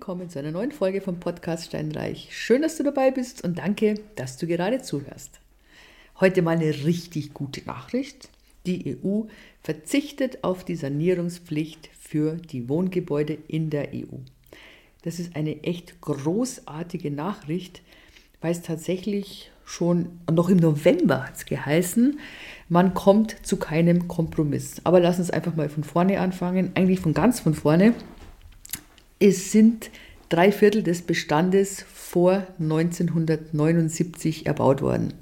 willkommen zu einer neuen Folge vom Podcast Steinreich. Schön, dass du dabei bist und danke, dass du gerade zuhörst. Heute mal eine richtig gute Nachricht. Die EU verzichtet auf die Sanierungspflicht für die Wohngebäude in der EU. Das ist eine echt großartige Nachricht, weil es tatsächlich schon noch im November hat es geheißen, man kommt zu keinem Kompromiss. Aber lass uns einfach mal von vorne anfangen, eigentlich von ganz von vorne. Es sind drei Viertel des Bestandes vor 1979 erbaut worden.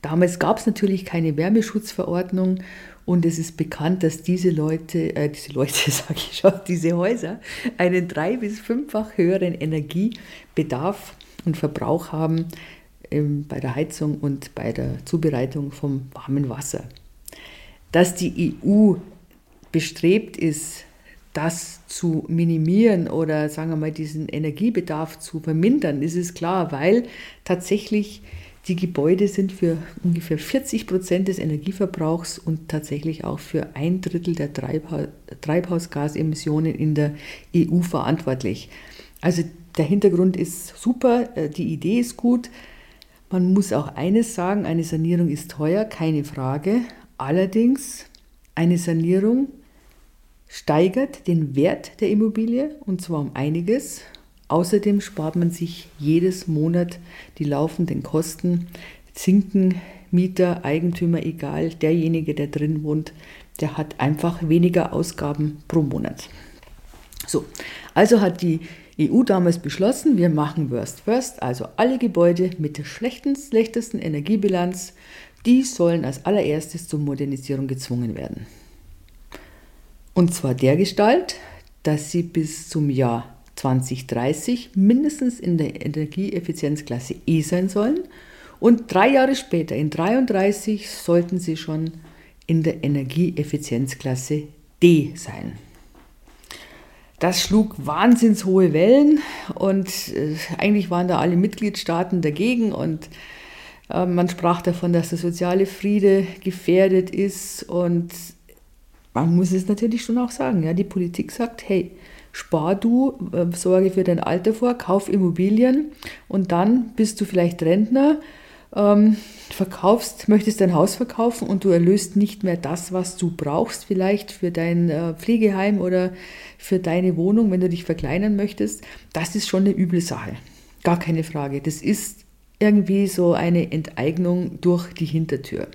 Damals gab es natürlich keine Wärmeschutzverordnung und es ist bekannt, dass diese Leute, äh, diese Leute, sage ich schon, diese Häuser einen drei- bis fünffach höheren Energiebedarf und Verbrauch haben ähm, bei der Heizung und bei der Zubereitung vom warmen Wasser. Dass die EU bestrebt ist, das zu minimieren oder sagen wir mal diesen Energiebedarf zu vermindern, ist es klar, weil tatsächlich die Gebäude sind für ungefähr 40 Prozent des Energieverbrauchs und tatsächlich auch für ein Drittel der Treibhausgasemissionen in der EU verantwortlich. Also der Hintergrund ist super, äh, die Idee ist gut. Man muss auch eines sagen, eine Sanierung ist teuer, keine Frage. Allerdings, eine Sanierung steigert den Wert der Immobilie und zwar um einiges. Außerdem spart man sich jedes Monat die laufenden Kosten. Zinken, Mieter, Eigentümer, egal, derjenige, der drin wohnt, der hat einfach weniger Ausgaben pro Monat. So, also hat die EU damals beschlossen, wir machen Worst First, also alle Gebäude mit der schlechtesten Energiebilanz, die sollen als allererstes zur Modernisierung gezwungen werden. Und zwar der Gestalt, dass sie bis zum Jahr 2030 mindestens in der Energieeffizienzklasse E sein sollen und drei Jahre später, in 33, sollten sie schon in der Energieeffizienzklasse D sein. Das schlug wahnsinns hohe Wellen und äh, eigentlich waren da alle Mitgliedstaaten dagegen und äh, man sprach davon, dass der soziale Friede gefährdet ist und man muss es natürlich schon auch sagen, ja, die Politik sagt, hey, spar du, äh, sorge für dein Alter vor, kauf Immobilien und dann bist du vielleicht Rentner, ähm, verkaufst, möchtest dein Haus verkaufen und du erlöst nicht mehr das, was du brauchst, vielleicht für dein äh, Pflegeheim oder für deine Wohnung, wenn du dich verkleinern möchtest, das ist schon eine üble Sache. Gar keine Frage. Das ist irgendwie so eine Enteignung durch die Hintertür.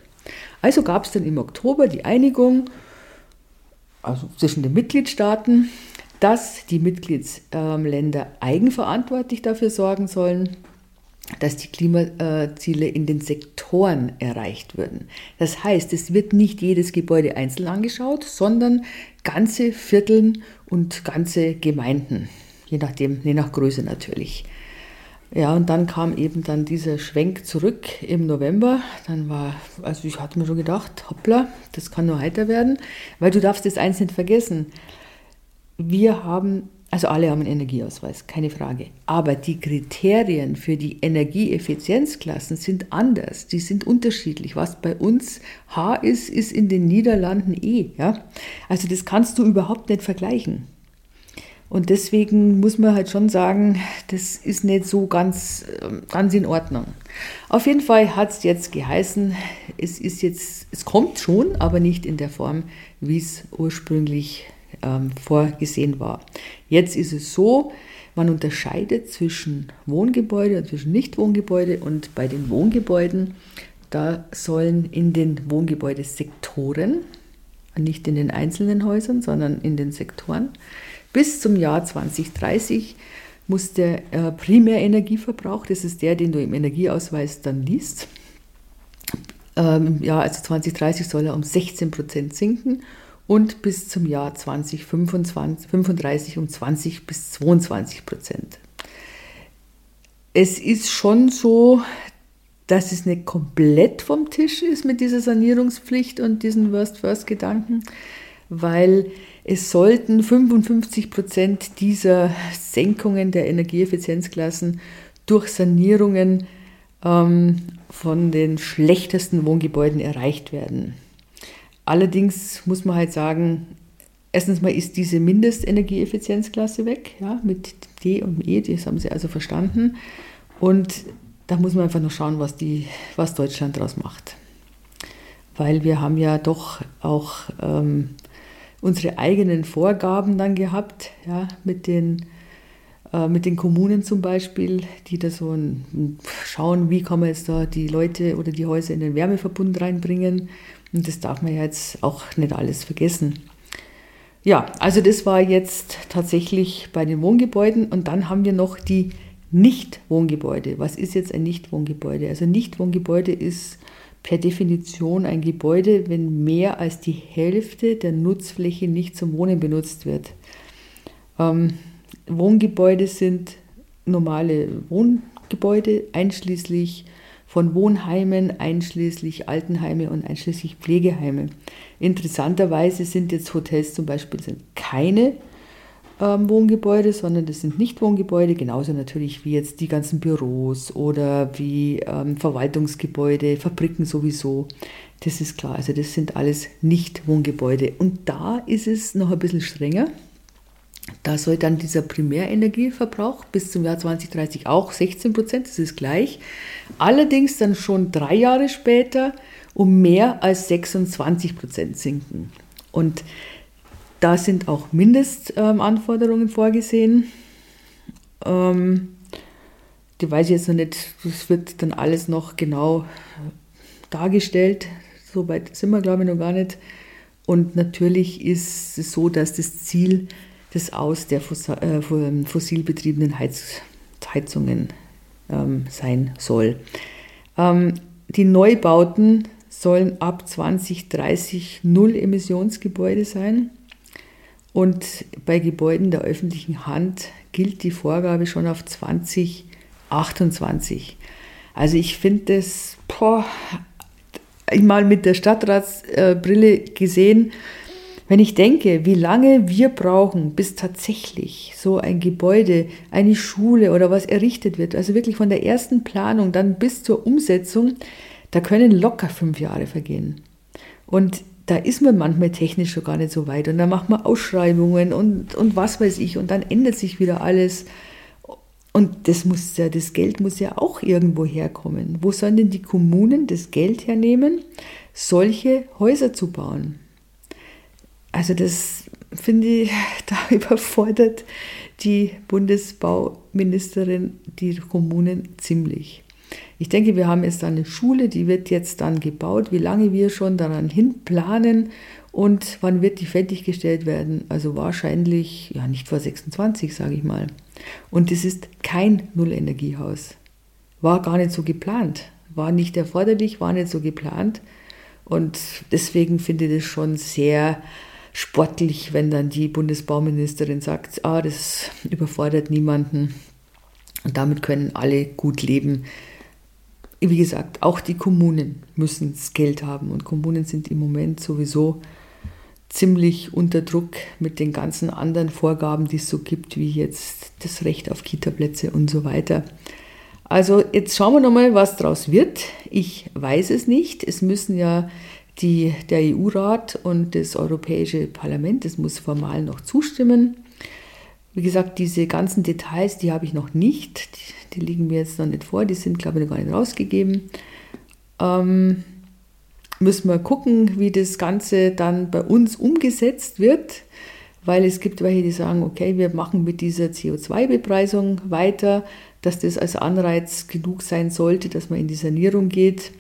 Also gab es dann im Oktober die Einigung, also zwischen den Mitgliedstaaten, dass die Mitgliedsländer eigenverantwortlich dafür sorgen sollen, dass die Klimaziele in den Sektoren erreicht würden. Das heißt, es wird nicht jedes Gebäude einzeln angeschaut, sondern ganze Vierteln und ganze Gemeinden, je nachdem, je nach Größe natürlich. Ja, und dann kam eben dann dieser Schwenk zurück im November. Dann war, also ich hatte mir schon gedacht, hoppla, das kann nur heiter werden, weil du darfst das eins nicht vergessen. Wir haben, also alle haben einen Energieausweis, keine Frage. Aber die Kriterien für die Energieeffizienzklassen sind anders. Die sind unterschiedlich. Was bei uns H ist, ist in den Niederlanden E. Ja? Also das kannst du überhaupt nicht vergleichen. Und deswegen muss man halt schon sagen, das ist nicht so ganz, ähm, ganz in Ordnung. Auf jeden Fall hat es jetzt geheißen, es ist jetzt, es kommt schon, aber nicht in der Form, wie es ursprünglich ähm, vorgesehen war. Jetzt ist es so, man unterscheidet zwischen Wohngebäude und zwischen Nichtwohngebäude und bei den Wohngebäuden, da sollen in den Wohngebäudesektoren, nicht in den einzelnen Häusern, sondern in den Sektoren, bis zum Jahr 2030 muss der äh, Primärenergieverbrauch, das ist der, den du im Energieausweis dann liest, ähm, ja, also 2030 soll er um 16 Prozent sinken und bis zum Jahr 2035 um 20 bis 22 Prozent. Es ist schon so, dass es nicht komplett vom Tisch ist mit dieser Sanierungspflicht und diesen Worst-First-Gedanken, weil es sollten 55 Prozent dieser Senkungen der Energieeffizienzklassen durch Sanierungen ähm, von den schlechtesten Wohngebäuden erreicht werden. Allerdings muss man halt sagen, erstens mal ist diese Mindestenergieeffizienzklasse weg, ja, mit D und E, das haben sie also verstanden. Und da muss man einfach noch schauen, was, die, was Deutschland daraus macht. Weil wir haben ja doch auch ähm, unsere eigenen Vorgaben dann gehabt, ja, mit den, äh, mit den Kommunen zum Beispiel, die da so ein, schauen, wie kann man jetzt da die Leute oder die Häuser in den Wärmeverbund reinbringen. Und das darf man ja jetzt auch nicht alles vergessen. Ja, also das war jetzt tatsächlich bei den Wohngebäuden und dann haben wir noch die Nicht-Wohngebäude. Was ist jetzt ein Nicht-Wohngebäude? Also Nicht-Wohngebäude ist per Definition ein Gebäude, wenn mehr als die Hälfte der Nutzfläche nicht zum Wohnen benutzt wird. Ähm, Wohngebäude sind normale Wohngebäude, einschließlich von Wohnheimen, einschließlich Altenheime und einschließlich Pflegeheime. Interessanterweise sind jetzt Hotels zum Beispiel keine Wohngebäude, sondern das sind nicht Wohngebäude, genauso natürlich wie jetzt die ganzen Büros oder wie ähm, Verwaltungsgebäude, Fabriken sowieso. Das ist klar, also das sind alles nicht Wohngebäude. Und da ist es noch ein bisschen strenger. Da soll dann dieser Primärenergieverbrauch bis zum Jahr 2030 auch 16 Prozent, das ist gleich. Allerdings dann schon drei Jahre später um mehr als 26 Prozent sinken. Und da sind auch Mindestanforderungen vorgesehen. Ähm, die weiß ich jetzt noch nicht, das wird dann alles noch genau dargestellt. So weit sind wir, glaube ich, noch gar nicht. Und natürlich ist es so, dass das Ziel das Aus der äh, fossil betriebenen Heiz Heizungen ähm, sein soll. Ähm, die Neubauten sollen ab 2030 Null-Emissionsgebäude sein. Und bei Gebäuden der öffentlichen Hand gilt die Vorgabe schon auf 2028. Also ich finde das, boah, mal mit der Stadtratsbrille gesehen, wenn ich denke, wie lange wir brauchen, bis tatsächlich so ein Gebäude, eine Schule oder was errichtet wird, also wirklich von der ersten Planung dann bis zur Umsetzung, da können locker fünf Jahre vergehen. Und da ist man manchmal technisch schon gar nicht so weit. Und dann macht man Ausschreibungen und, und was weiß ich. Und dann ändert sich wieder alles. Und das, muss ja, das Geld muss ja auch irgendwo herkommen. Wo sollen denn die Kommunen das Geld hernehmen, solche Häuser zu bauen? Also das finde ich, da überfordert die Bundesbauministerin die Kommunen ziemlich. Ich denke, wir haben jetzt eine Schule, die wird jetzt dann gebaut, wie lange wir schon daran hinplanen und wann wird die fertiggestellt werden. Also wahrscheinlich, ja, nicht vor 26, sage ich mal. Und es ist kein Nullenergiehaus. War gar nicht so geplant. War nicht erforderlich, war nicht so geplant. Und deswegen finde ich das schon sehr sportlich, wenn dann die Bundesbauministerin sagt, ah, das überfordert niemanden und damit können alle gut leben. Wie gesagt, auch die Kommunen müssen das Geld haben und Kommunen sind im Moment sowieso ziemlich unter Druck mit den ganzen anderen Vorgaben, die es so gibt, wie jetzt das Recht auf Kitaplätze und so weiter. Also jetzt schauen wir nochmal, was daraus wird. Ich weiß es nicht. Es müssen ja die, der EU-Rat und das Europäische Parlament, das muss formal noch zustimmen. Wie gesagt, diese ganzen Details, die habe ich noch nicht, die, die liegen mir jetzt noch nicht vor, die sind, glaube ich, noch gar nicht rausgegeben. Ähm, müssen wir gucken, wie das Ganze dann bei uns umgesetzt wird, weil es gibt welche, die sagen, okay, wir machen mit dieser CO2-Bepreisung weiter, dass das als Anreiz genug sein sollte, dass man in die Sanierung geht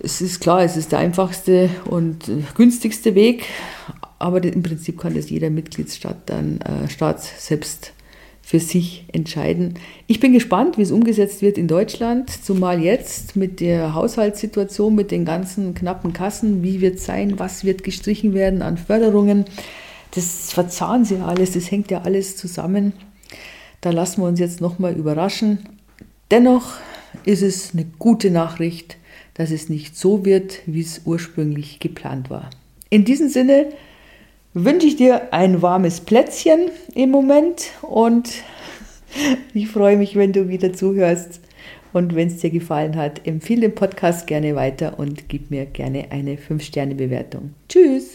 es ist klar, es ist der einfachste und günstigste Weg, aber im Prinzip kann das jeder Mitgliedsstaat dann äh, selbst für sich entscheiden. Ich bin gespannt, wie es umgesetzt wird in Deutschland, zumal jetzt mit der Haushaltssituation, mit den ganzen knappen Kassen, wie wird es sein, was wird gestrichen werden an Förderungen. Das verzahnen sie alles, das hängt ja alles zusammen. Da lassen wir uns jetzt nochmal überraschen. Dennoch ist es eine gute Nachricht, dass es nicht so wird, wie es ursprünglich geplant war. In diesem Sinne wünsche ich dir ein warmes Plätzchen im Moment und ich freue mich, wenn du wieder zuhörst. Und wenn es dir gefallen hat, empfehle den Podcast gerne weiter und gib mir gerne eine 5-Sterne-Bewertung. Tschüss!